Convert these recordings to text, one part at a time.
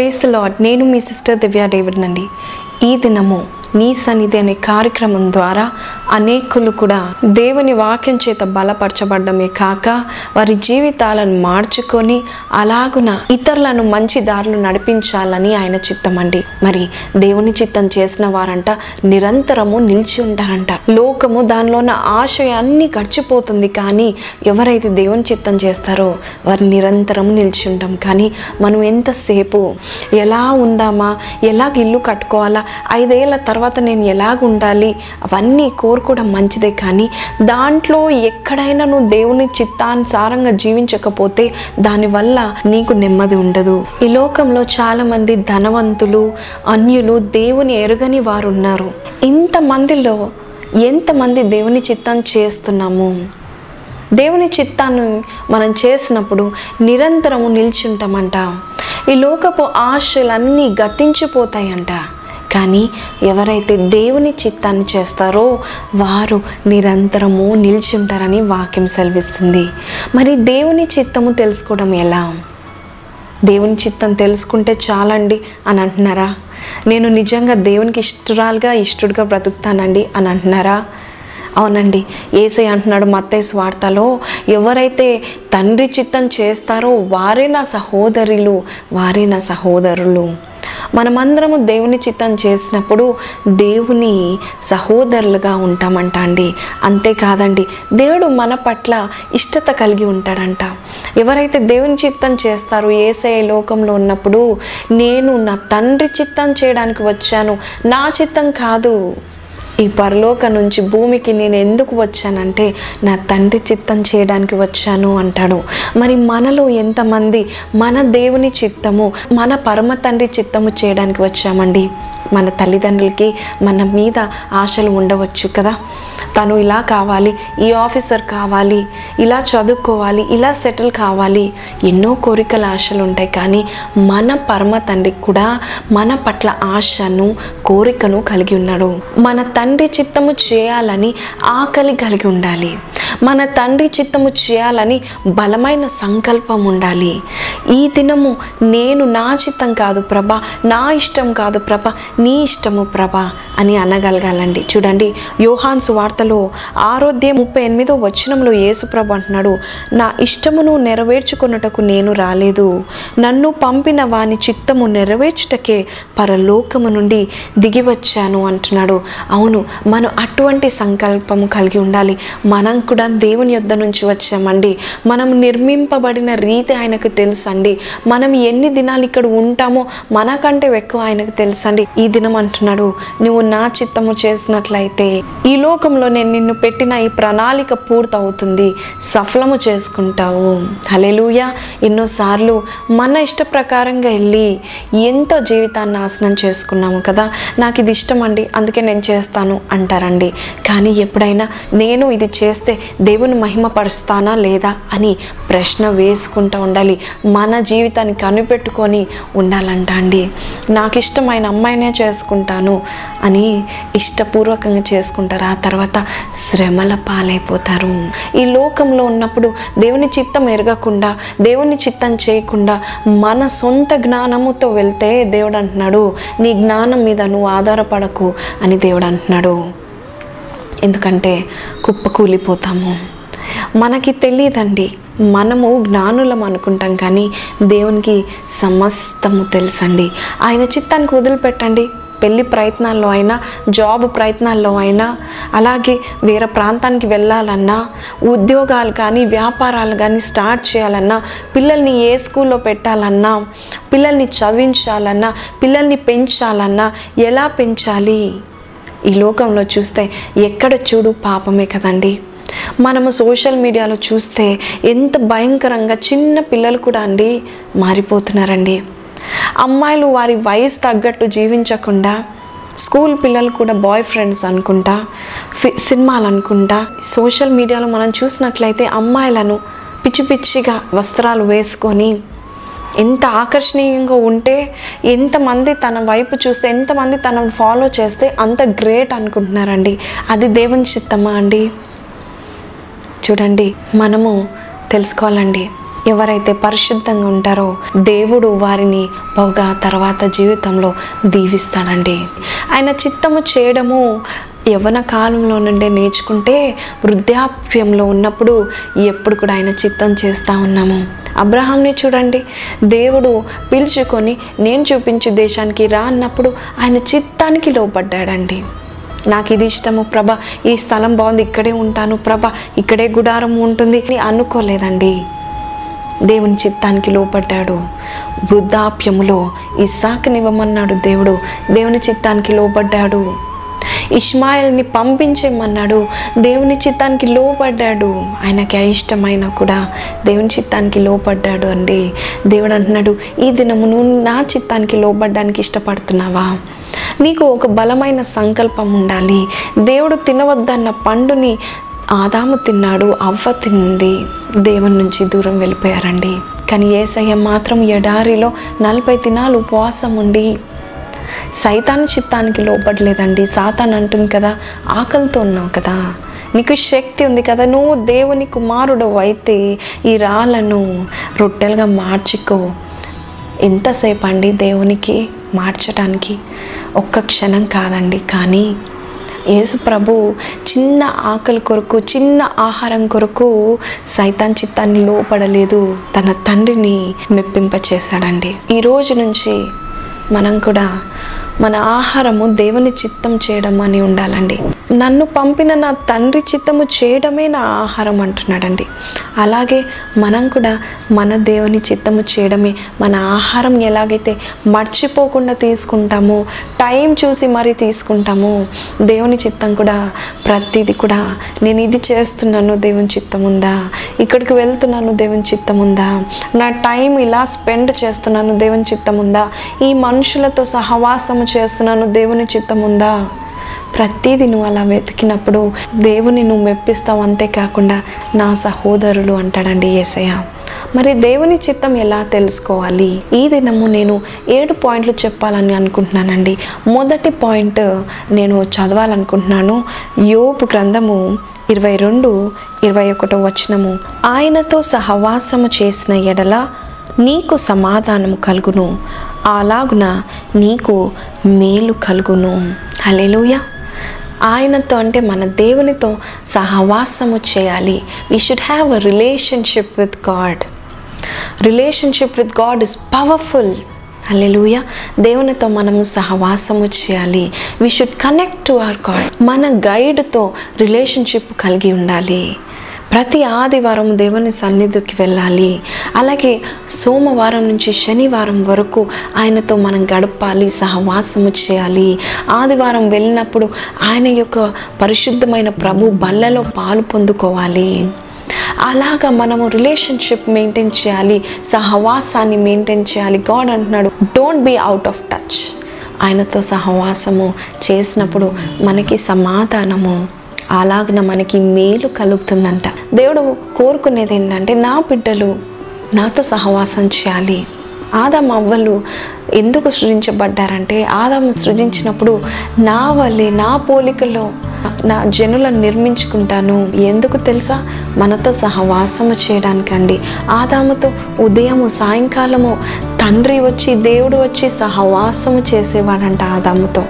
Praise lord నేను మీ sister Divya David నండి ఈ దినము నీ సన్నిధి అనే కార్యక్రమం ద్వారా అనేకులు కూడా దేవుని వాక్యం చేత బలపరచబడ్డమే కాక వారి జీవితాలను మార్చుకొని అలాగున ఇతరులను మంచి దారులు నడిపించాలని ఆయన చిత్తం అండి మరి దేవుని చిత్తం చేసిన వారంట నిరంతరము నిలిచి ఉంటారంట. లోకము దానిలో ఉన్న ఆశయాన్ని గడిచిపోతుంది కానీ ఎవరైతే దేవుని చిత్తం చేస్తారో వారు నిరంతరం నిలిచి ఉంటాం. కానీ మనం ఎంతసేపు ఎలా ఉందామా ఎలా ఇల్లు కట్టుకోవాలా ఐదేళ్ళ తర్వాత తర్వాత నేను ఎలాగ ఉండాలి అవన్నీ కోరుకోవడం మంచిదే కానీ దాంట్లో ఎక్కడైనా నువ్వు దేవుని చిత్తానుసారంగా జీవించకపోతే దానివల్ల నీకు నెమ్మది ఉండదు. ఈ లోకంలో చాలామంది ధనవంతులు అన్యులు దేవుని ఎరుగని వారు ఉన్నారు ఇంతమందిలో ఎంతమంది దేవుని చిత్తం చేస్తున్నాము? దేవుని చిత్తాన్ని మనం చేసినప్పుడు నిరంతరము నిల్చుంటామంట. ఈ లోకపు ఆశలన్నీ గతించిపోతాయంట. కానీ ఎవరైతే దేవుని చిత్తాన్ని చేస్తారో వారు నిరంతరము నిలిచి ఉంటారని వాక్యం సెలవిస్తుంది. మరి దేవుని చిత్తము తెలుసుకోవడం ఎలా? దేవుని చిత్తం తెలుసుకుంటే చాలండి అని అంటున్నారా? నేను నిజంగా దేవునికి ఇష్టరాలుగా ఇష్టడుగా బ్రతుకుతానండి అని అంటున్నారా? అవునండి. ఏసై అంటున్నాడు మత్తయ్య స్వార్థలో ఎవరైతే తండ్రి చిత్తం చేస్తారో వారే నా సహోదరులు వారే నా సహోదరులు. మనమందరము దేవుని చిత్తం చేసినప్పుడు దేవుని సహోదరులుగా ఉంటామంట అండి అంతేకాదండి దేవుడు మన పట్ల ఇష్టత కలిగి ఉంటాడంట. ఎవరైతే దేవుని చిత్తం చేస్తారో ఏసఐ లోకంలో ఉన్నప్పుడు నేను నా తండ్రి చిత్తం చేయడానికి వచ్చాను నా చిత్తం కాదు. ఈ పరలోక నుంచి భూమికి నేను ఎందుకు వచ్చానంటే నా తండ్రి చిత్తం చేయడానికి వచ్చాను అంటాడు. మరి మనలో ఎంతమంది మన దేవుని చిత్తము మన పరమ తండ్రి చిత్తము చేయడానికి వచ్చామండి? మన తల్లిదండ్రులకి మన మీద ఆశలు ఉండవచ్చు కదా? తను ఇలా కావాలి ఈ ఆఫీసర్ కావాలి ఇలా చదువుకోవాలి ఇలా సెటిల్ కావాలి. ఎన్నో కోరికల ఆశలు ఉంటాయి కానీ మన పరమ తండ్రి కూడా మన పట్ల ఆశను కోరికను కలిగి ఉన్నాడు. మన తండ్రి చిత్తము చేయాలని ఆకలి కలిగి ఉండాలి. మన తండ్రి చిత్తము చేయాలని బలమైన సంకల్పం ఉండాలి. ఈ దినము నేను నా చిత్తం కాదు ప్రభ నా ఇష్టం కాదు ప్రభ నీ ఇష్టము ప్రభ అని అనగలగాలండి. చూడండి యోహాన్స్ వార్తలో ఆరోగ్య ముప్పై ఎనిమిదో వచనంలో యేసుప్రభ అంటున్నాడు నా ఇష్టమును నెరవేర్చుకున్నటకు నేను రాలేదు. నన్ను పంపిన వాని చిత్తము నెరవేర్చుటకే పరలోకము నుండి దిగి వచ్చాను అంటున్నాడు. అవును మనం అటువంటి సంకల్పము కలిగి ఉండాలి. మనం కూడా దేవుని యొద్ద నుంచి వచ్చామండి. మనం నిర్మింపబడిన రీతి ఆయనకు తెలుసండి. మనం ఎన్ని దినాలు ఇక్కడ ఉంటామో మనకంటే ఎక్కువ ఆయనకు తెలుసండి. ఈ దినం అంటున్నాడు నువ్వు నా చిత్తము చేసినట్లయితే ఈ లోకంలో నేను నిన్ను పెట్టిన ఈ ప్రణాళిక పూర్తవుతుంది. సఫలము చేసుకుంటావు. హలెలుయ ఎన్నోసార్లు మన ఇష్ట ప్రకారంగా వెళ్ళి ఎంతో జీవితాన్ని నాశనం చేసుకున్నాము కదా. నాకు ఇది ఇష్టం అండి అందుకే నేను చేస్తాను. అంటారండి. కానీ ఎప్పుడైనా నేను ఇది చేస్తే దేవుని మహిమపరుస్తానా లేదా అని ప్రశ్న వేసుకుంటూ ఉండాలి. మన జీవితాన్ని కనిపెట్టుకొని ఉండాలంట అండి. నాకు ఇష్టమైన అమ్మాయినే చేసుకుంటాను అని ఇష్టపూర్వకంగా చేసుకుంటారు. ఆ తర్వాత శ్రమల పాలైపోతారు. ఈ లోకంలో ఉన్నప్పుడు దేవుని చిత్తం ఎరగకుండా దేవుని చిత్తం చేయకుండా మన సొంత జ్ఞానముతో వెళ్తే దేవుడు అంటున్నాడు నీ జ్ఞానం మీద నువ్వు ఆధారపడకు అని దేవుడు అంటున్నాడు. ఎందుకంటే కుప్పకూలిపోతాము. మనకి తెలియదండి మనము జ్ఞానులం అనుకుంటాం కానీ దేవునికి సమస్తము తెలుసండి. ఆయన చిత్తానికి వదిలిపెట్టండి. పెళ్ళి ప్రయత్నాల్లో అయినా జాబ్ ప్రయత్నాల్లో అయినా అలాగే వేరే ప్రాంతానికి వెళ్ళాలన్నా ఉద్యోగాలు కానీ వ్యాపారాలు కానీ స్టార్ట్ చేయాలన్నా పిల్లల్ని ఏ స్కూల్లో పెట్టాలన్నా పిల్లల్ని చదివించాలన్నా పిల్లల్ని పెంచాలన్నా ఎలా పెంచాలి? ఈ లోకంలో చూస్తే ఎక్కడ చూడు పాపమే కదండి. మనము సోషల్ మీడియాలో చూస్తే ఎంత భయంకరంగా చిన్న పిల్లలు కూడా అండి మారిపోతున్నారండి. అమ్మాయిలు వారి వయసు తగ్గట్టు జీవించకుండా స్కూల్ పిల్లలు కూడా బాయ్ ఫ్రెండ్స్ అనుకుంటా ఫి సినిమాలు అనుకుంటా సోషల్ మీడియాలో మనం చూసినట్లయితే అమ్మాయిలను పిచ్చి పిచ్చిగా వస్త్రాలు వేసుకొని ఎంత ఆకర్షణీయంగా ఉంటే ఎంతమంది తన వైపు చూస్తే ఎంతమంది తనను ఫాలో చేస్తే అంత గ్రేట్ అనుకుంటున్నారండి. అది దేవుని చిత్తమా అండి? చూడండి మనము తెలుసుకోవాలండి ఎవరైతే పరిశుద్ధంగా ఉంటారో దేవుడు వారిని బహుగా తర్వాత జీవితంలో దీవిస్తాడండి. ఆయన చిత్తము చేయడము యవ్వన కాలంలో నుండే నేర్చుకుంటే వృద్ధాప్యంలో ఉన్నప్పుడు ఎప్పుడు కూడా ఆయన చిత్తం చేస్తూ ఉన్నాము. అబ్రహాంని చూడండి. దేవుడు పిలుచుకొని నేను చూపించు దేశానికి రా అన్నప్పుడు ఆయన చిత్తానికి లోపడ్డాడండి నాకు ఇది ఇష్టము ప్రభ. ఈ స్థలం బాగుంది. ఇక్కడే ఉంటాను ప్రభ. ఇక్కడే గుడారం ఉంటుంది. అని అనుకోలేదండి. దేవుని చిత్తానికి లోపడ్డాడు వృద్ధాప్యములో ఇస్సాకునివ్వమన్నాడు దేవుడు. దేవుని చిత్తానికి లోపడ్డాడు ఇష్మాయిల్ని పంపించేమన్నాడు దేవుని చిత్తానికి లోపడ్డాడు ఆయనకి అయిష్టమైన కూడా దేవుని చిత్తానికి లోపడ్డాడు అండి. దేవుడు అంటున్నాడు ఈ దినము నువ్వు నా చిత్తానికి లోపడ్డానికి ఇష్టపడుతున్నావా? నీకు ఒక బలమైన సంకల్పం ఉండాలి. దేవుడు తినవద్దన్న పండుని ఆదాము తిన్నాడు అవ్వ తింది. దేవుని నుంచి దూరం వెళ్ళిపోయారండి. కానీ ఏసయ్య మాత్రం ఎడారిలో నలభై దినాలు ఉపవాసం ఉండి సైతాన్ చిత్తానికి లోపడలేదండి సాతాన్ అంటుంది కదా ఆకలితో ఉన్నావు కదా. నీకు శక్తి ఉంది కదా నువ్వు దేవుని కుమారుడు అయితే ఈ రాళ్ళను రొట్టెలుగా మార్చుకో. ఎంతసేపు అండి దేవునికి మార్చడానికి ఒక్క క్షణం కాదండి. కానీ యేసు ప్రభు చిన్న ఆకలి కొరకు చిన్న ఆహారం కొరకు సైతాన్ చిత్తాన్ని లోపడలేదు. తన తండ్రిని మెప్పింపచేశాడండి. ఈ రోజు నుంచి మనం కూడా మన ఆహారము దేవుని చిత్తం చేయడం అని ఉండాలండి. నన్ను పంపిన నా తండ్రి చిత్తము చేయడమే నా ఆహారం అంటున్నాడండి. అలాగే మనం కూడా మన దేవుని చిత్తము చేయడమే మన ఆహారం ఎలాగైతే మర్చిపోకుండా తీసుకుంటామో టైం చూసి మరీ తీసుకుంటామో దేవుని చిత్తం కూడా ప్రతిదీ కూడా నేను ఇది చేస్తున్నాను దేవుని చిత్తం ఉందా? ఇక్కడికి వెళ్తున్నాను దేవుని చిత్తం ఉందా? నా టైం ఇలా స్పెండ్ చేస్తున్నాను దేవుని చిత్తం ఉందా? ఈ మనుషులతో సహవాసము చేస్తున్నాను దేవుని చిత్తం ఉందా? ప్రతిదీ నువ్వు అలా వెతికినప్పుడు దేవుని నువ్వు మెప్పిస్తావు అంతేకాకుండా నా సహోదరులు అంటాడండి ఏసయ్య. మరి దేవుని చిత్తం ఎలా తెలుసుకోవాలి? ఈ దినము నేను ఏడు పాయింట్లు చెప్పాలని అనుకుంటున్నానండి. మొదటి పాయింట్ నేను చదవాలనుకుంటున్నాను. యోపు గ్రంథము ఇరవై రెండు ఇరవై ఒకటో వచనము. ఆయనతో సహవాసము చేసిన ఎడల నీకు సమాధానము కలుగును. అలాగున నీకు మేలు కలుగును. హల్లెలూయా. ఆయనతో అంటే మన దేవునితో సహవాసము చేయాలి. We should have a relationship with God relationship with God is powerful hallelujah దేవునితో మనము సహవాసము చేయాలి. We should connect to our God మన గైడ్తో రిలేషన్షిప్ కలిగి ఉండాలి. ప్రతి ఆదివారం దేవుని సన్నిధికి వెళ్ళాలి. అలాగే సోమవారం నుంచి శనివారం వరకు ఆయనతో మనం గడపాలి సహవాసము చేయాలి. ఆదివారం వెళ్ళినప్పుడు ఆయన యొక్క పరిశుద్ధమైన ప్రభు బల్లలో పాలు పొందుకోవాలి. అలాగా మనము రిలేషన్షిప్ మెయింటైన్ చేయాలి సహవాసాన్ని మెయింటైన్ చేయాలి. గాడ్ అంటున్నాడు don't be out of touch ఆయనతో సహవాసము చేసినప్పుడు మనకి సమాధానము. అలాగన మనకి మేలు కలుగుతుందంట. దేవుడు కోరుకునేది ఏంటంటే నా బిడ్డలు నాతో సహవాసం చేయాలి. ఆదాం అవ్వలు ఎందుకు సృజించబడ్డారంటే ఆదాము సృజించినప్పుడు నా వల్లే నా పోలికలో నా జనులను నిర్మించుకుంటాను. ఎందుకు తెలుసా? మనతో సహవాసము చేయడానికండి. ఆదాముతో ఉదయము సాయంకాలము తండ్రి వచ్చి దేవుడు వచ్చి సహవాసము చేసేవాడంట ఆదాముతో.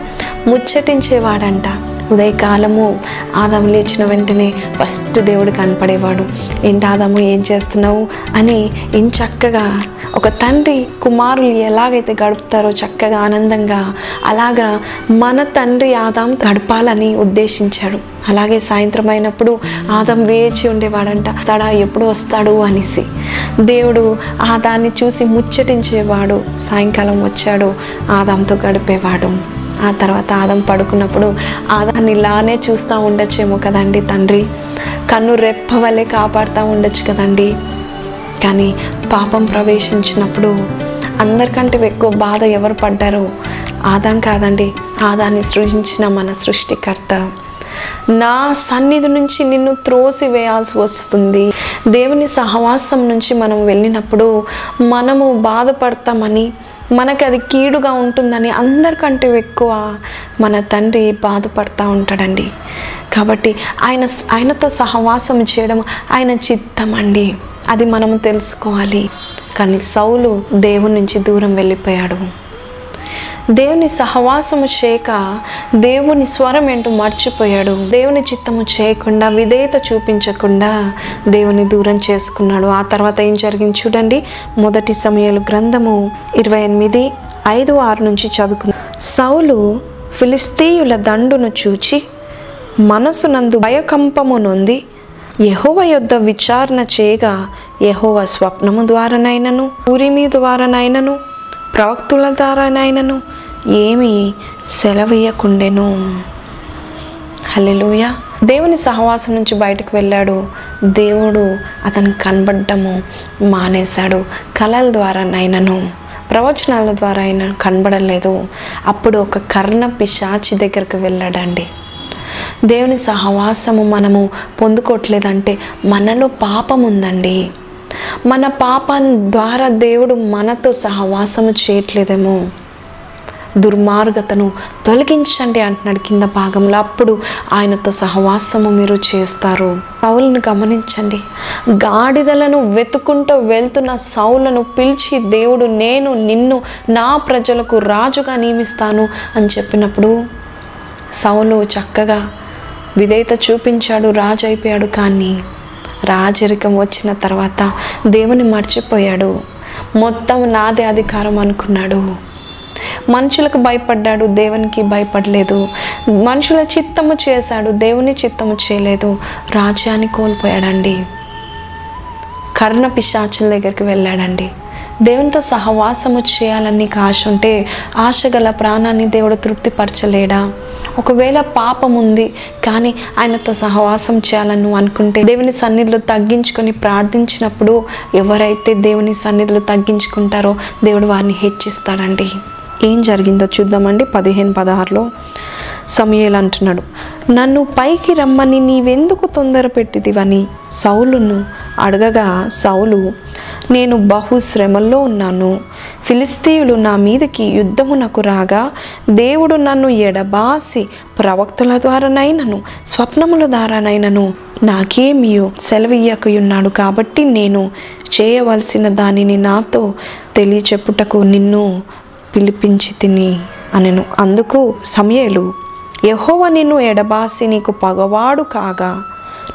ముచ్చటించేవాడంట. ఉదయకాలము ఆదాము లేచిన వెంటనే ఫస్ట్ దేవుడు కనపడేవాడు. ఏంటి ఆదాము ఏం చేస్తున్నావు? అని ఏం చక్కగా ఒక తండ్రి కుమారులు ఎలాగైతే గడుపుతారో చక్కగా ఆనందంగా అలాగా మన తండ్రి ఆదాం గడపాలని ఉద్దేశించాడు. అలాగే సాయంత్రం అయినప్పుడు ఆదాం వేచి ఉండేవాడంట తడా ఎప్పుడు వస్తాడు? అనేసి. దేవుడు ఆదాన్ని చూసి ముచ్చటించేవాడు. సాయంకాలం వచ్చాడు ఆదాంతో గడిపేవాడు. ఆ తర్వాత ఆదం పడుకున్నప్పుడు ఆదాన్ని ఇలానే చూస్తూ ఉండొచ్చేమో కదండి తండ్రి. కన్ను రెప్ప వలె కాపాడుతూ ఉండొచ్చు కదండి. కానీ పాపం ప్రవేశించినప్పుడు అందరికంటే ఎక్కువ బాధ ఎవరు పడ్డారో? ఆదాం కాదండి. ఆదాన్ని సృజించిన మన సృష్టికర్త. నా సన్నిధి నుంచి నిన్ను త్రోసి వేయాల్సి వస్తుంది. దేవుని సహవాసం నుంచి మనం వెళ్ళినప్పుడు మనము బాధపడతామని మనకి అది కీడుగా ఉంటుందని అందరికంటే ఎక్కువ మన తండ్రి బాధపడతా ఉంటాడండి. కాబట్టి ఆయన ఆయనతో సహవాసం చేయడం ఆయన చిత్తం అండి అది మనము తెలుసుకోవాలి. కానీ సౌలు దేవుని నుంచి దూరం వెళ్ళిపోయాడు. దేవుని సహవాసము చేయక దేవుని స్వరం ఏంటో మర్చిపోయాడు. దేవుని చిత్తము చేయకుండా విధేయత చూపించకుండా దేవుని దూరం చేసుకున్నాడు. ఆ తర్వాత ఏం జరిగింది చూడండి. మొదటి సమయాలు గ్రంథము ఇరవై ఎనిమిది ఐదు ఆరు నుంచి చదువుకుంది. సౌలు ఫిలిస్తీయుల దండును చూచి మనసునందు భయకంపము నొంది యహోవ యొద్ద విచారణ చేయగా యహోవ స్వప్నము ద్వారానైనను ఊరిమి ద్వారానైనను ప్రవక్తుల ద్వారానైనను ఏమి సెలవీయకుండెను. హలెలూయ దేవుని సహవాసం నుంచి బయటకు వెళ్ళాడు. దేవుడు అతను కనబడ్డము మానేశాడు. కళల ద్వారా నైనను ప్రవచనాల ద్వారా ఆయన కనబడలేదు. అప్పుడు ఒక కర్ణ పిశాచి దగ్గరికి వెళ్ళాడండి. దేవుని సహవాసము మనము పొందుకోవట్లేదంటే మనలో పాపం ఉందండి. మన పాపం ద్వారా దేవుడు మనతో సహవాసము చేయట్లేదేమో. దుర్మార్గతను తొలగించండి అంటున్నాడు కింద భాగంలో. అప్పుడు ఆయనతో సహవాసము మీరు చేస్తారు. సౌలను గమనించండి. గాడిదలను వెతుకుంటూ వెళ్తున్న సౌలను పిలిచి దేవుడు నేను నిన్ను నా ప్రజలకు రాజుగా నియమిస్తాను అని చెప్పినప్పుడు సౌలు చక్కగా విధేయత చూపించాడు రాజు అయిపోయాడు కానీ రాజరికం వచ్చిన తర్వాత దేవుని మర్చిపోయాడు. మొత్తం నాదే అధికారం అనుకున్నాడు. మనుషులకు భయపడ్డాడు దేవునికి భయపడలేదు. మనుషుల చిత్తము చేశాడు దేవుని చిత్తము చేయలేదు. రాజ్యాన్ని కోల్పోయాడండి. కర్ణ పిశాచుల దగ్గరికి వెళ్ళాడండి. దేవునితో సహవాసము చేయాలని నీకు ఆశ ఉంటే ఆశ గల ప్రాణాన్ని దేవుడు తృప్తిపరచలేడా? ఒకవేళ పాపం ఉంది కానీ ఆయనతో సహవాసం చేయాలని నువ్వు అనుకుంటే దేవుని సన్నిధిలో తగ్గించుకొని ప్రార్థించినప్పుడు ఎవరైతే దేవుని సన్నిధిలో తగ్గించుకుంటారో దేవుడు వారిని హెచ్చిస్తాడండి. ఏం జరిగిందో చూద్దామండి. పదిహేను పదహారులో సమయలు అంటున్నాడు. నన్ను పైకి రమ్మని నీవెందుకు తొందర పెట్టిదివని సౌలును అడగగా సౌలు నేను బహు శ్రమల్లో ఉన్నాను. ఫిలిస్తీయులు నా మీదకి యుద్ధమునకు రాగా దేవుడు నన్ను ఎడబాసి ప్రవక్తల ద్వారానైనను స్వప్నముల ద్వారానైనను నాకేమియో సెలవియ్యకయున్నాడు కాబట్టి నేను చేయవలసిన దానిని నాతో తెలియచెప్పుటకు నిన్ను పిలిపించి తిని అనెను. అందుకు సమయలు యహోవ నిన్ను ఎడబాసి నీకు పగవాడు కాగా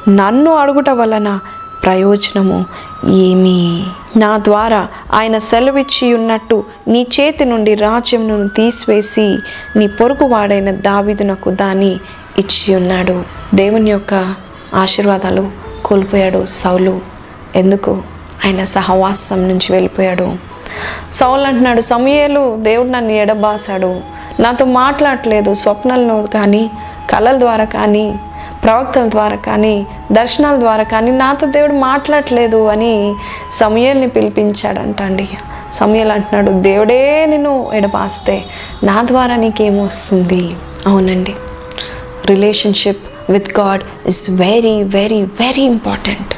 నన్ను అడుగుట వలన ప్రయోజనము ఏమి? నా ద్వారా ఆయన సెలవిచ్చి ఉన్నట్టు నీ చేతి నుండి రాజ్యమును తీసివేసి నీ పొరుగువాడైన దావిదునకు దాన్ని ఇచ్చి ఉన్నాడు దేవుని యొక్క ఆశీర్వాదాలు కోల్పోయాడు సౌలు. ఎందుకు? ఆయన సహవాసం నుంచి వెళ్ళిపోయాడు. సౌల్ అంటున్నాడు సమయలు దేవుడు నన్ను ఎడబాసాడు. నాతో మాట్లాడట్లేదు స్వప్నంలో కానీ కళల ద్వారా కానీ ప్రవక్తల ద్వారా కానీ దర్శనాల ద్వారా కానీ నాతో దేవుడు మాట్లాడట్లేదు అని సమయల్ని పిలిపించాడంట అండి సమయలు అంటున్నాడు దేవుడే నిన్ను ఎడబాస్తే నా ద్వారా నీకేమొస్తుంది? అవునండి. Relationship with God is very very very important.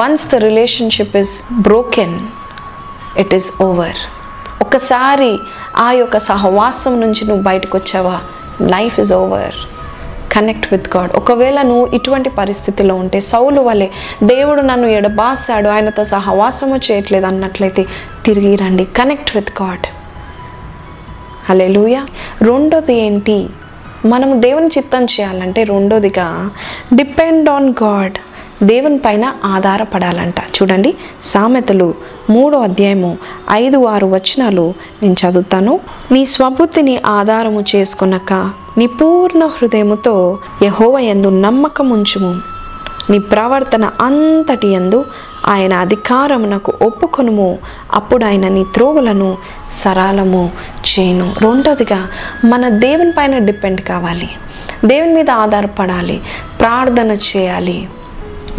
Once the relationship is broken it is over ఒకసారి ఆ యొక్క సహవాసం నుంచి నువ్వు బయటకు వచ్చావా? Life is over connect with God ఒకవేళ నువ్వు ఇటువంటి పరిస్థితిలో ఉంటే సౌలు వలె దేవుడు నన్ను ఎడబాసాడు ఆయనతో సహవాసము చేయట్లేదు అన్నట్లయితే తిరిగి రండి. కనెక్ట్ విత్ గాడ్ అలే లూయ రెండోది ఏంటి? మనము దేవుని చిత్తం చేయాలంటే రెండోదిగా డిపెండ్ ఆన్ గాడ్ దేవుని పైన ఆధారపడాలంట. చూడండి సామెతలు మూడో అధ్యాయము ఐదు ఆరు వచనాలు నేను చదువుతాను. నీ స్వబుద్ధిని ఆధారము చేసుకున్నాక నీ పూర్ణ హృదయముతో యహోవ యందు నమ్మకం ఉంచుము నీ ప్రవర్తన అంతటి యందు ఆయన అధికారమునకు ఒప్పుకొనుము. అప్పుడు ఆయన నీ త్రోవలను సరళము చేయను. రెండోదిగా మన దేవుని పైన డిపెండ్ కావాలి. దేవుని మీద ఆధారపడాలి. ప్రార్థన చేయాలి.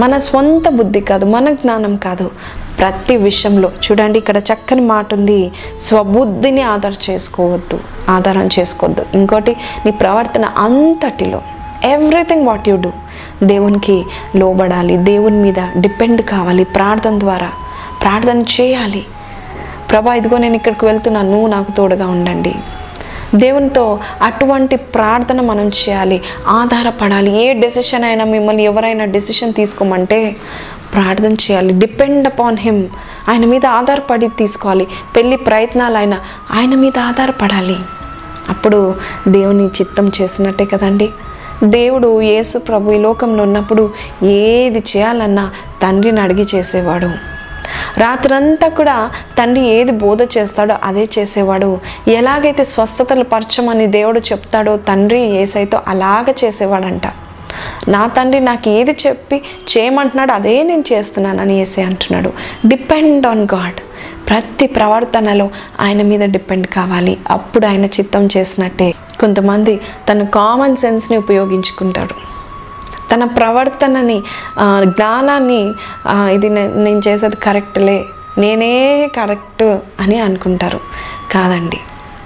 మన స్వంత బుద్ధి కాదు మన జ్ఞానం కాదు. ప్రతి విషయంలో చూడండి ఇక్కడ చక్కని మాట ఉంది. స్వబుద్ధిని ఆధార చేసుకోవద్దు ఆధారం చేసుకోవద్దు. ఇంకోటి నీ ప్రవర్తన అంతటిలో ఎవ్రీథింగ్ వాట్ యు డూ దేవునికి లోబడాలి దేవుని మీద డిపెండ్ కావాలి ప్రార్థన ద్వారా ప్రార్థన చేయాలి. ప్రభా ఇదిగో నేను ఇక్కడికి వెళ్తున్నాను నువ్వు నాకు తోడుగా ఉండండి. దేవునితో అటువంటి ప్రార్థన మనం చేయాలి ఆధారపడాలి. ఏ డెసిషన్ అయినా మిమ్మల్ని ఎవరైనా డెసిషన్ తీసుకోమంటే ప్రార్థన చేయాలి. డిపెండ్ అపాన్ హిమ్ ఆయన మీద ఆధారపడి తీసుకోవాలి. పెళ్ళి ప్రయత్నాలైనా ఆయన మీద ఆధారపడాలి. అప్పుడు దేవుని చిత్తం చేసినట్టే కదండి. దేవుడు యేసు ప్రభు ఈ లోకంలో ఉన్నప్పుడు ఏది చేయాలన్నా తండ్రిని అడిగి చేసేవాడు. రాత్రంతా కూడా తండ్రి ఏది బోధ చేస్తాడో అదే చేసేవాడు. ఎలాగైతే స్వస్థతలు పరచమని దేవుడు చెప్తాడో తండ్రి ఏసైతో అలాగ చేసేవాడంట. నా తండ్రి నాకు ఏది చెప్పి చేయమంటున్నాడో అదే నేను చేస్తున్నానని ఏసే అంటున్నాడు. డిపెండ్ ఆన్ గాడ్ ప్రతి ప్రవర్తనలో ఆయన మీద డిపెండ్ కావాలి. అప్పుడు ఆయన చిత్తం చేసినట్టే. కొంతమంది తన కామన్ సెన్స్ని ఉపయోగించుకుంటాడు తన ప్రవర్తనని జ్ఞానాన్ని ఇది నేను చేసేది కరెక్ట్లే నేనే కరెక్ట్ అని అనుకుంటారు. కాదండి.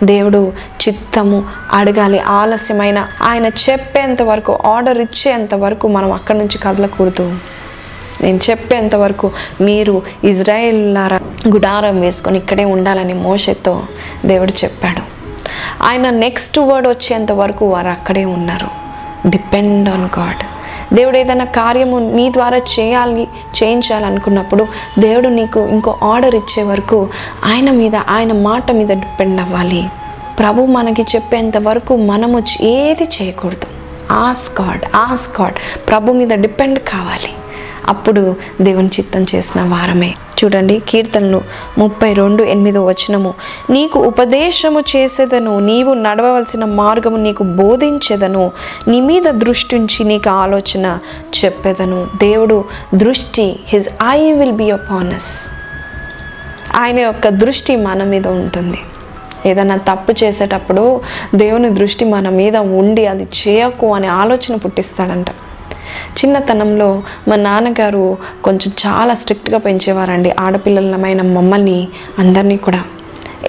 దేవుడు చిత్తము అడగాలి ఆలస్యమైన ఆయన చెప్పేంత వరకు ఆర్డర్ ఇచ్చేంత వరకు మనం అక్కడి నుంచి కదలకూడదు. నేను చెప్పేంత వరకు మీరు ఇజ్రాయేల్లారా గుడారం వేసుకొని ఇక్కడే ఉండాలని మోషతో దేవుడు చెప్పాడు. ఆయన నెక్స్ట్ వర్డ్ వచ్చేంత వరకు వారు అక్కడే ఉన్నారు. Depend on God. దేవుడు ఏదైనా కార్యము నీ ద్వారా చేయాలి చేయించాలనుకున్నప్పుడు దేవుడు నీకు ఇంకో ఆర్డర్ ఇచ్చే వరకు ఆయన మీద ఆయన మాట మీద డిపెండ్ అవ్వాలి. ప్రభు మనకి చెప్పేంత వరకు మనము ఏది చేయకూడదు. ఆస్ గాడ్ ఆస్ గాడ్ ప్రభు మీద డిపెండ్ కావాలి. అప్పుడు దేవుని చిత్తం చేసిన వారమే. చూడండి కీర్తనలు ముప్పై రెండు ఎనిమిదో వచనము. నీకు ఉపదేశము చేసేదను నీవు నడవవలసిన మార్గము నీకు బోధించేదను నీ మీద దృష్టి ఉంచి నీకు ఆలోచన చెప్పేదను. దేవుడు దృష్టి his eye will be upon us ఆయన యొక్క దృష్టి మన మీద ఉంటుంది. ఏదైనా తప్పు చేసేటప్పుడు దేవుని దృష్టి మన మీద ఉండి అది చేయకు అనే ఆలోచన పుట్టిస్తాడంట. చిన్నతనంలో మా నాన్నగారు కొంచెం చాలా స్ట్రిక్ట్గా పెంచేవారండి. ఆడపిల్లలమైన మమ్మల్ని అందరినీ కూడా.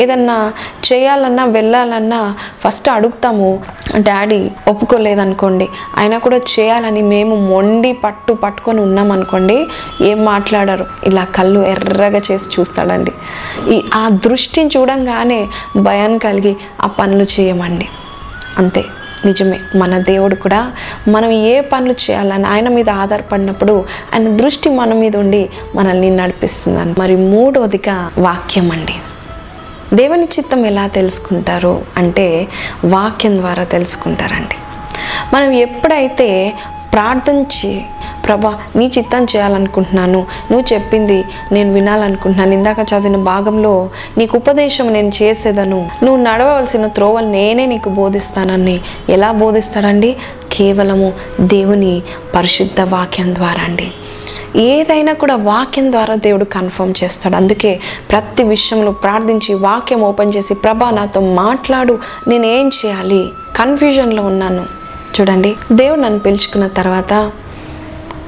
ఏదన్నా చేయాలన్నా వెళ్ళాలన్నా ఫస్ట్ అడుగుతాము. డాడీ ఒప్పుకోలేదనుకోండి. అయినా కూడా చేయాలని మేము మొండి పట్టు పట్టుకొని ఉన్నామనుకోండి ఏం మాట్లాడరు. ఇలా కళ్ళు ఎర్రగా చేసి చూస్తాడండి. ఈ ఆ దృష్టిని చూడంగానే భయం కలిగి ఆ పనులు చేయమండి. అంతే. నిజమే. మన దేవుడు కూడా మనం ఏ పనులు చేయాలని ఆయన మీద ఆధారపడినప్పుడు ఆయన దృష్టి మన మీద ఉండి మనల్ని నడిపిస్తుందని. మరి మూడవదిగా వాక్యం అండి. దేవుని చిత్తం ఎలా తెలుసుకుంటారు అంటే వాక్యం ద్వారా తెలుసుకుంటారండి. మనం ఎప్పుడైతే ప్రార్థించి ప్రభా నీ చిత్తం చేయాలనుకుంటున్నాను. నువ్వు చెప్పింది నేను వినాలనుకుంటున్నాను. ఇందాక చదివిన భాగంలో నీకు ఉపదేశం నేను చేసేదను. నువ్వు నడవవలసిన త్రోవలు నేనే నీకు బోధిస్తానని. ఎలా బోధిస్తాడండి? కేవలము దేవుని పరిశుద్ధ వాక్యం ద్వారా అండి. ఏదైనా కూడా వాక్యం ద్వారా దేవుడు కన్ఫర్మ్ చేస్తాడు. అందుకే ప్రతి విషయంలో ప్రార్థించి వాక్యం ఓపెన్ చేసి ప్రభా నాతో మాట్లాడు నేనేం చేయాలి? కన్ఫ్యూజన్లో ఉన్నాను. చూడండి దేవుడు నన్ను పిలుచుకున్న తర్వాత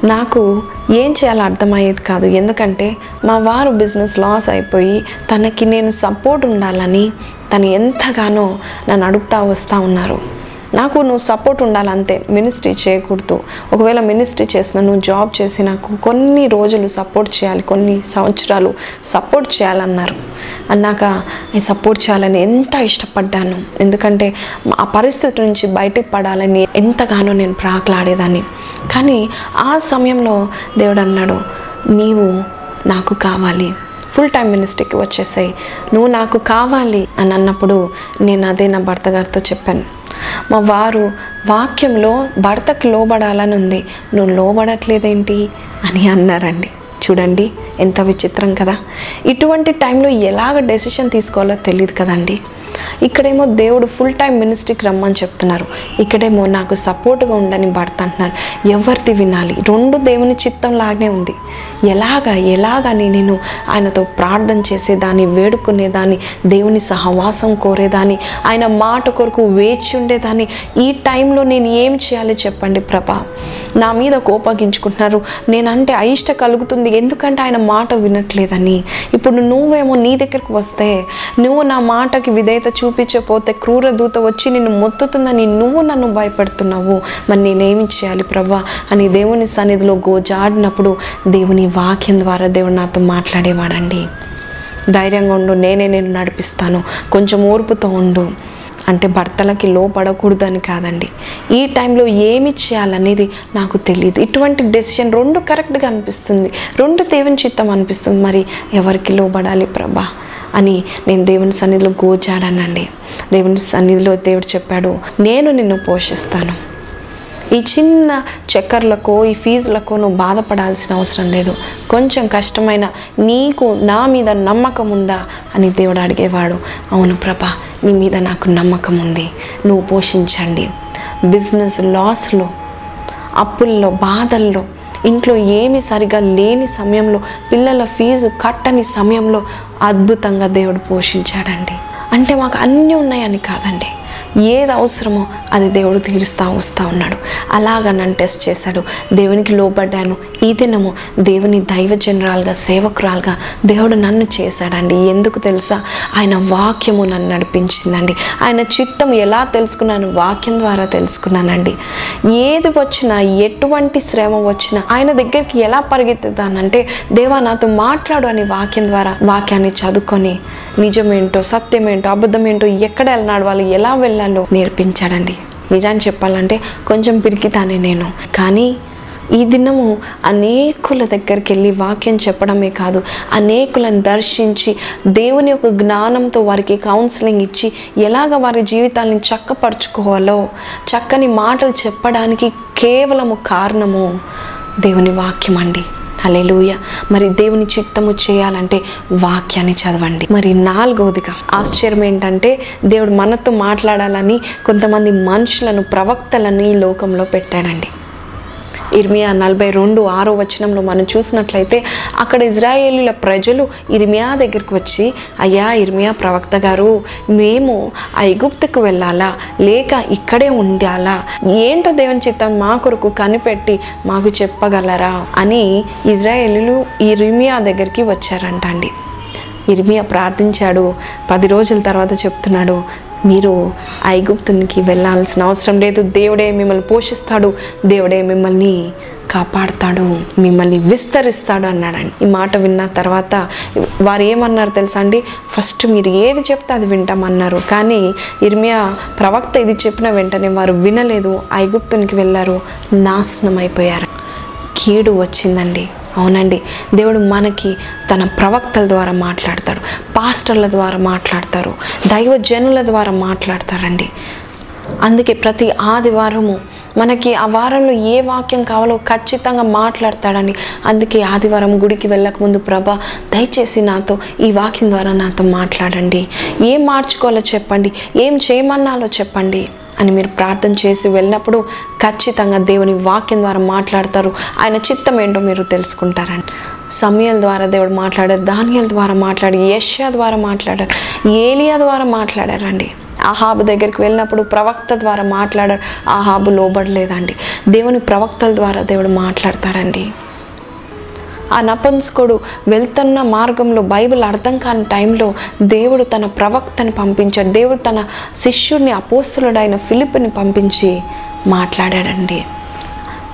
నాకు ఏం చేయాలో అర్థమయ్యేది కాదు. ఎందుకంటే మా వారు బిజినెస్ లాస్ అయిపోయి తనకి నేను సపోర్ట్ ఉండాలని తను ఎంతగానో నన్ను అడుగుతా వస్తూ ఉన్నారు. నాకు నువ్వు సపోర్ట్ ఉండాలంతే. మినిస్ట్రీ చేయకూడదు. ఒకవేళ మినిస్ట్రీ చేసిన నువ్వు జాబ్ చేసి నాకు కొన్ని రోజులు సపోర్ట్ చేయాలి. కొన్ని సంవత్సరాలు సపోర్ట్ చేయాలన్నారు. అన్నాక నేను సపోర్ట్ చేయాలని ఎంత ఇష్టపడ్డాను. ఎందుకంటే ఆ పరిస్థితి నుంచి బయటికి పడాలని ఎంతగానో నేను ప్రాకులాడేదాన్ని కానీ ఆ సమయంలో దేవుడు అన్నాడు నీవు నాకు కావాలి. ఫుల్ టైం మినిస్ట్రీకి వచ్చేసాయి. నువ్వు నాకు కావాలి అని అన్నప్పుడు నేను అదే నా భర్త గారితో చెప్పాను. మా వారు వాక్యంలో భర్తకు లోబడాలని ఉంది. నువ్వు లోబడట్లేదేంటి? అని అన్నారండి. చూడండి ఎంత విచిత్రం కదా. ఇటువంటి టైంలో ఎలాగ డెసిషన్ తీసుకోవాలో తెలియదు కదండి. ఇక్కడేమో దేవుడు ఫుల్ టైం మినిస్ట్రీకి రమ్మని చెప్తున్నారు. ఇక్కడేమో నాకు సపోర్ట్గా ఉందని భర్త అంటున్నారు ఎవరిది వినాలి? రెండు దేవుని చిత్తం లాగానే ఉంది. ఎలాగా ఎలాగని నేను ఆయనతో ప్రార్థన చేసేదాన్ని వేడుకునేదాన్ని దేవుని సహవాసం కోరేదాన్ని ఆయన మాట కొరకు వేచి ఉండేదాన్ని. ఈ టైంలో నేను ఏం చేయాలి చెప్పండి ప్రభా? నా మీద కోపగించుకుంటున్నారు. నేనంటే అయిష్ట కలుగుతుంది ఎందుకంటే ఆయన మాట వినట్లేదని. ఇప్పుడు నువ్వేమో నీ దగ్గరకు వస్తే నువ్వు నా మాటకి విధేయత చూపించకపోతే క్రూర దూత వచ్చి నిన్ను మొత్తుతుందని నువ్వు నన్ను భయపడుతున్నావు. మరి నేనేమి చేయాలి ప్రభా అని దేవుని సన్నిధిలో గోజాడినప్పుడు దేవుని వాక్యం ద్వారా దేవుడు నాతో మాట్లాడేవాడండి. ధైర్యంగా ఉండు నేనే నేను నడిపిస్తాను. కొంచెం ఓర్పుతో ఉండు. అంటే భర్తలకి లోపడకూడదని కాదండి. ఈ టైంలో ఏమి చేయాలనేది నాకు తెలియదు ఇటువంటి డెసిషన్ రెండు కరెక్ట్గా అనిపిస్తుంది. రెండు దేవుని చిత్తం అనిపిస్తుంది. మరి ఎవరికి లోబడాలి ప్రభా? అని నేను దేవుని సన్నిధిలో గోచాడానండి దేవుని సన్నిధిలో దేవుడు చెప్పాడు నేను నిన్ను పోషిస్తాను. ఈ చిన్న చక్కర్లకో ఈ ఫీజులకో నువ్వు బాధపడాల్సిన అవసరం లేదు. కొంచెం కష్టమైన నీకు నా మీద నమ్మకం ఉందా అని దేవుడు అడిగేవాడు. అవును ప్రభా నీ మీద నాకు నమ్మకం ఉంది. నువ్వు పోషించండి. బిజినెస్ లాస్లో అప్పుల్లో బాధల్లో ఇంట్లో ఏమి సరిగా లేని సమయంలో పిల్లల ఫీజు కట్టని సమయంలో అద్భుతంగా దేవుడు పోషించాడండి. అంటే మాకు అన్నీ ఉన్నాయని కాదండి. ఏది అవసరమో అది దేవుడు తీరుస్తూ వస్తూ ఉన్నాడు. అలాగా నన్ను టెస్ట్ చేశాడు. దేవునికి లోబడ్డాను. ఈ దినము దేవుని దైవ జనరాల్గా సేవకురాలుగా దేవుడు నన్ను చేశాడండి. ఎందుకు తెలుసా? ఆయన వాక్యము నన్ను నడిపించిందండి. ఆయన చిత్తం ఎలా తెలుసుకున్నాను? వాక్యం ద్వారా తెలుసుకున్నానండి. ఏది వచ్చినా ఎటువంటి శ్రమ వచ్చినా ఆయన దగ్గరికి ఎలా పరిగెత్తుతానంటే దేవా నాతో మాట్లాడు అని వాక్యం ద్వారా వాక్యాన్ని చదువుకొని నిజమేంటో సత్యమేంటో అబద్ధమేంటో ఎక్కడ నడవాలి ఎలా వెళ్ళాలో నేర్పించాడండి. నిజాన్ని చెప్పాలంటే కొంచెం పిరికితానే నేను. కానీ ఈ దినము అనేకుల దగ్గరికి వెళ్ళి వాక్యం చెప్పడమే కాదు అనేకులను దర్శించి దేవుని యొక్క జ్ఞానంతో వారికి కౌన్సిలింగ్ ఇచ్చి ఎలాగ వారి జీవితాలను చక్కపరుచుకోవాలో చక్కని మాటలు చెప్పడానికి కేవలము కారణము దేవుని వాక్యం అండి హల్లెలూయ. మరి దేవుని చిత్తము చేయాలంటే వాక్యాన్ని చదవండి. మరి నాలుగవదిగా ఆశ్చర్యం ఏంటంటే దేవుడు మనతో మాట్లాడాలని కొంతమంది మనుషులను ప్రవక్తలను ఈ లోకంలో పెట్టాడండి. ఇర్మియా నలభై రెండు ఆరో వచనంలో మనం చూసినట్లయితే అక్కడ ఇజ్రాయేలీల ప్రజలు ఇర్మియా దగ్గరికి వచ్చి అయ్యా ఇర్మియా ప్రవక్త గారు మేము ఐగుప్తుకు వెళ్ళాలా? లేక ఇక్కడే ఉండాలా? ఏంటో దేవుని చిత్తం మా కొరకు కనిపెట్టి మాకు చెప్పగలరా? అని ఇజ్రాయేలీలు ఇర్మియా దగ్గరికి వచ్చారంట అండి ఇర్మియా ప్రార్థించాడు. పది రోజుల తర్వాత చెప్తున్నాడు మీరు ఐగుప్తునికి వెళ్ళాల్సిన అవసరం లేదు. దేవుడే మిమ్మల్ని పోషిస్తాడు. దేవుడే మిమ్మల్ని కాపాడుతాడు. మిమ్మల్ని విస్తరిస్తాడు అన్నాడండి ఈ మాట విన్న తర్వాత వారు ఏమన్నారు తెలుసా అండి? ఫస్ట్ మీరు ఏది చెప్తే అది వింటామన్నారు. కానీ ఇర్మియా ప్రవక్త ఇది చెప్పిన వెంటనే వారు వినలేదు. ఐగుప్తునికి వెళ్ళారు. నాశనం అయిపోయారు కీడు వచ్చిందండి. అవునండి. దేవుడు మనకి తన ప్రవక్తల ద్వారా మాట్లాడతాడు పాస్టర్ల ద్వారా మాట్లాడతారు దైవజనుల ద్వారా మాట్లాడతారండి. అందుకే ప్రతి ఆదివారము మనకి ఆ వారంలో ఏ వాక్యం కావాలో ఖచ్చితంగా మాట్లాడతాడని అందుకే ఆదివారం గుడికి వెళ్ళకముందు ప్రభా దయచేసి నాతో ఈ వాక్యం ద్వారా నాతో మాట్లాడండి. ఏం మార్చుకోవాలో చెప్పండి ఏం చేయమన్నాలో చెప్పండి. అని మీరు ప్రార్థన చేసి వెళ్ళినప్పుడు ఖచ్చితంగా దేవుని వాక్యం ద్వారా మాట్లాడతారు. ఆయన చిత్తం ఏంటో మీరు తెలుసుకుంటారండి సమయాల ద్వారా దేవుడు మాట్లాడారు ధాన్యాల ద్వారా మాట్లాడి యష్యా ద్వారా మాట్లాడారు ఏలియా ద్వారా మాట్లాడారండి. ఆహాబు దగ్గరికి వెళ్ళినప్పుడు ప్రవక్త ద్వారా మాట్లాడారు ఆహాబు లోబడలేదండి. దేవుని ప్రవక్తల ద్వారా దేవుడు మాట్లాడతాడండి. ఆ నపంసుకుడు వెళ్తున్న మార్గంలో బైబిల్ అర్థం కాని టైంలో దేవుడు తన ప్రవక్తని పంపించాడు దేవుడు తన శిష్యుడిని అపోస్తులుడైన ఫిలిప్ని పంపించి మాట్లాడాడండి.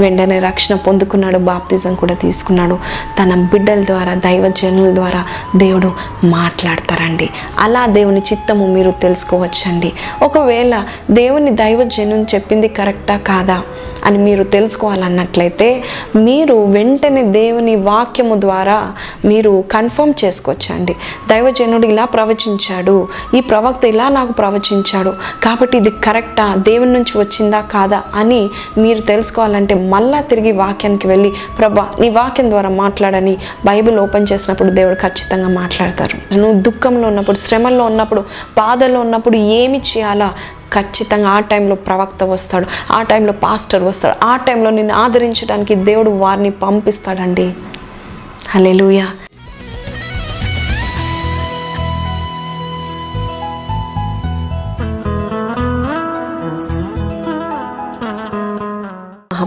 వెంటనే రక్షణ పొందుకున్నాడు బాప్తిజం కూడా తీసుకున్నాడు. తన బిడ్డల ద్వారా దైవజనుల ద్వారా దేవుడు మాట్లాడతారండి. అలా దేవుని చిత్తము మీరు తెలుసుకోవచ్చండి. ఒకవేళ దేవుని దైవజనుని చెప్పింది కరెక్టా కాదా? అని మీరు తెలుసుకోవాలన్నట్లయితే మీరు వెంటనే దేవుని వాక్యము ద్వారా మీరు కన్ఫర్మ్ చేసుకోవచ్చండి. దైవజనుడు ఇలా ప్రవచించాడు ఈ ప్రవక్త ఇలా నాకు ప్రవచించాడు కాబట్టి ఇది కరెక్టా దేవుని నుంచి వచ్చిందా కాదా అని మీరు తెలుసుకోవాలంటే మళ్ళా తిరిగి వాక్యానికి వెళ్ళి ప్రభా నీ వాక్యం ద్వారా మాట్లాడని బైబిల్ ఓపెన్ చేసినప్పుడు దేవుడు ఖచ్చితంగా మాట్లాడతారు. నువ్వు దుఃఖంలో ఉన్నప్పుడు శ్రమల్లో ఉన్నప్పుడు బాధలో ఉన్నప్పుడు ఏమి చేయాలా? ఖచ్చితంగా ఆ టైంలో ప్రవక్త వస్తాడు ఆ టైంలో పాస్టర్ వస్తాడు ఆ టైంలో నిన్ను ఆదరించడానికి దేవుడు వారిని పంపిస్తాడండి. హల్లెలూయా.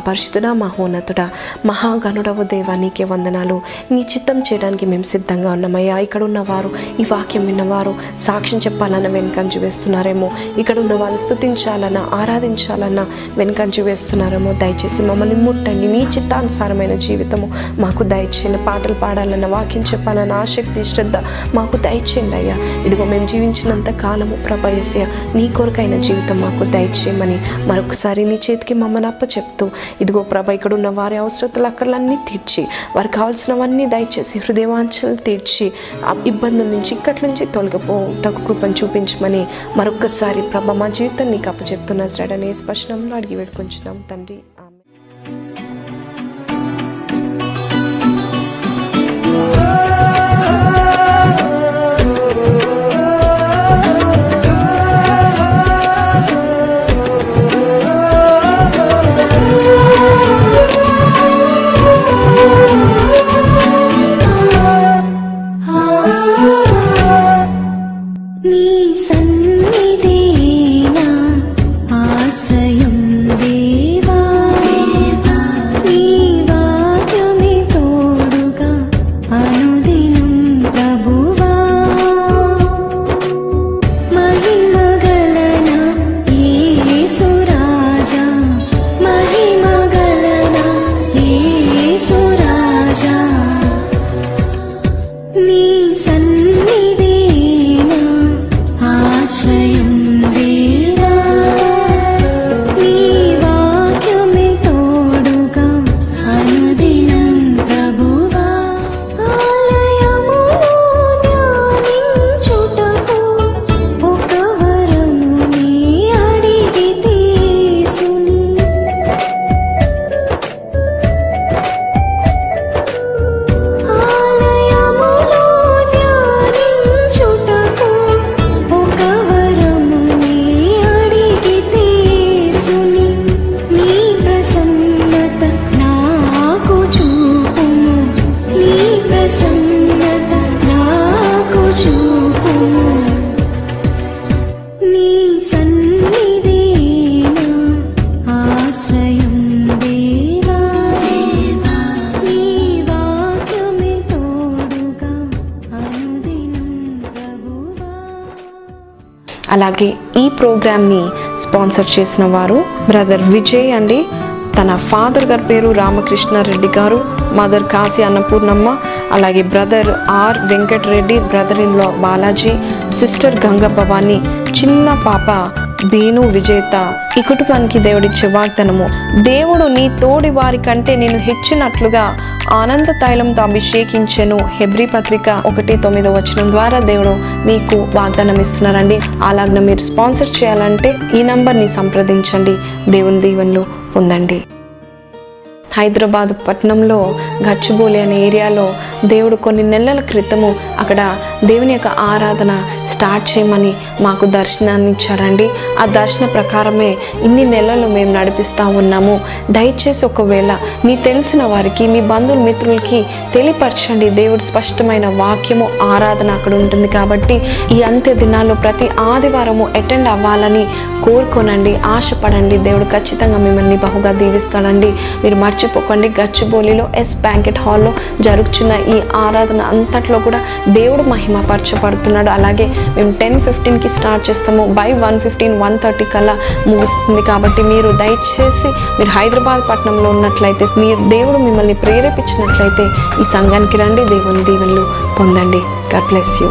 మహాపరిశుద్ధుడా మహోన్నతుడా మహాగణుడవు దేవా నీకే వందనాలు. నీ చిత్తం చేయడానికి మేము సిద్ధంగా ఉన్నామయ్యా. ఇక్కడ ఉన్నవారు ఈ వాక్యం విన్నవారు సాక్ష్యం చెప్పాలన్న వెనుకంజు వేస్తున్నారేమో. ఇక్కడ ఉన్న వాళ్ళు స్థుతించాలన్నా ఆరాధించాలన్నా వెనుకంజు వేస్తున్నారేమో. దయచేసి మమ్మల్ని ముట్టండి. నీ చిత్తానుసారమైన జీవితము మాకు దయచేయండి. పాటలు పాడాలన్న వాక్యం చెప్పాలన్న ఆసక్తి శ్రద్ధ మాకు దయచేయండి అయ్యా. ఇదిగో మేము జీవించినంత కాలము ప్రభయస్య నీ కొరకైన జీవితం మాకు దయచేయమని మరొకసారి నీ చేతికి మమ్మల్ని అప్పచెప్తూ ఇదిగో ప్రభ ఇక్కడ ఉన్న వారి అవసరతలు అక్కర్లన్నీ తీర్చి వారికి కావాల్సినవన్నీ దయచేసి హృదయవాంఛలు తీర్చి ఆ ఇబ్బందుల నుంచి ఇక్కడి నుంచి తొలగిపోటకు కృపను చూపించమని మరొకసారి ప్రభ మా జీవితం నీకు అప్పచెప్తున్నా సడనే స్పష్టంలో అడిగి వేడుకొంచున్నాం తండ్రి. అలాగే ఈ ప్రోగ్రామ్ని స్పాన్సర్ చేసిన వారు బ్రదర్ విజయ్ అండి. తన ఫాదర్ గారి పేరు రామకృష్ణారెడ్డి గారు మదర్ కాశీ అన్నపూర్ణమ్మ అలాగే brother R Venkatareddy brother in law Balaji sister Ganga Bhavani చిన్న పాప బీను విజేత ఈ కుటుంబానికి దేవుడిచ్చే వాగ్దనము. దేవుడు నీ తోడి వారి కంటే నేను హెచ్చినట్లుగా ఆనంద తైలంతో అభిషేకించెను. హెబ్రి పత్రిక ఒకటి తొమ్మిదో వచనం ద్వారా దేవుడు మీకు వాగ్దానం ఇస్తున్నారండి. అలాగ మీరు స్పాన్సర్ చేయాలంటే ఈ నంబర్ని సంప్రదించండి. దేవుని దీవెనలు పొందండి. హైదరాబాద్ పట్టణంలో గచ్చిబౌలి అనే ఏరియాలో దేవుడు కొన్ని నెలల క్రితము అక్కడ దేవుని యొక్క ఆరాధన స్టార్ట్ చేయమని మాకు దర్శనాన్ని ఇచ్చారండి. ఆ దర్శన ప్రకారమే ఇన్ని నెలలు మేము నడిపిస్తూ ఉన్నాము. దయచేసి ఒకవేళ మీ తెలిసిన వారికి మీ బంధువులు మిత్రులకి తెలియపరచండి. దేవుడు స్పష్టమైన వాక్యము ఆరాధన అక్కడ ఉంటుంది కాబట్టి ఈ అంత్య దినాల్లో ప్రతి ఆదివారము అటెండ్ అవ్వాలని కోరుకోనండి ఆశపడండి దేవుడు ఖచ్చితంగా మిమ్మల్ని బహుగా దీవిస్తాడండి. మీరు మర్చిపోకండి గచ్చిబౌలిలో ఎస్ బ్యాంకెట్ హాల్లో జరుగుతున్న ఈ ఆరాధన అంతట్లో కూడా దేవుడు మహిమపరచబడుతున్నాడు. అలాగే మేము టెన్ ఫిఫ్టీన్కి స్టార్ట్ చేస్తాము. By one fifteen one thirty కల్లా ముగుస్తుంది. కాబట్టి మీరు దయచేసి మీరు హైదరాబాద్ పట్టణంలో ఉన్నట్లయితే మీరు దేవుడు మిమ్మల్ని ప్రేరేపించినట్లయితే ఈ సంఘానికి రండి దేవుని దీవెనలు పొందండి. God bless you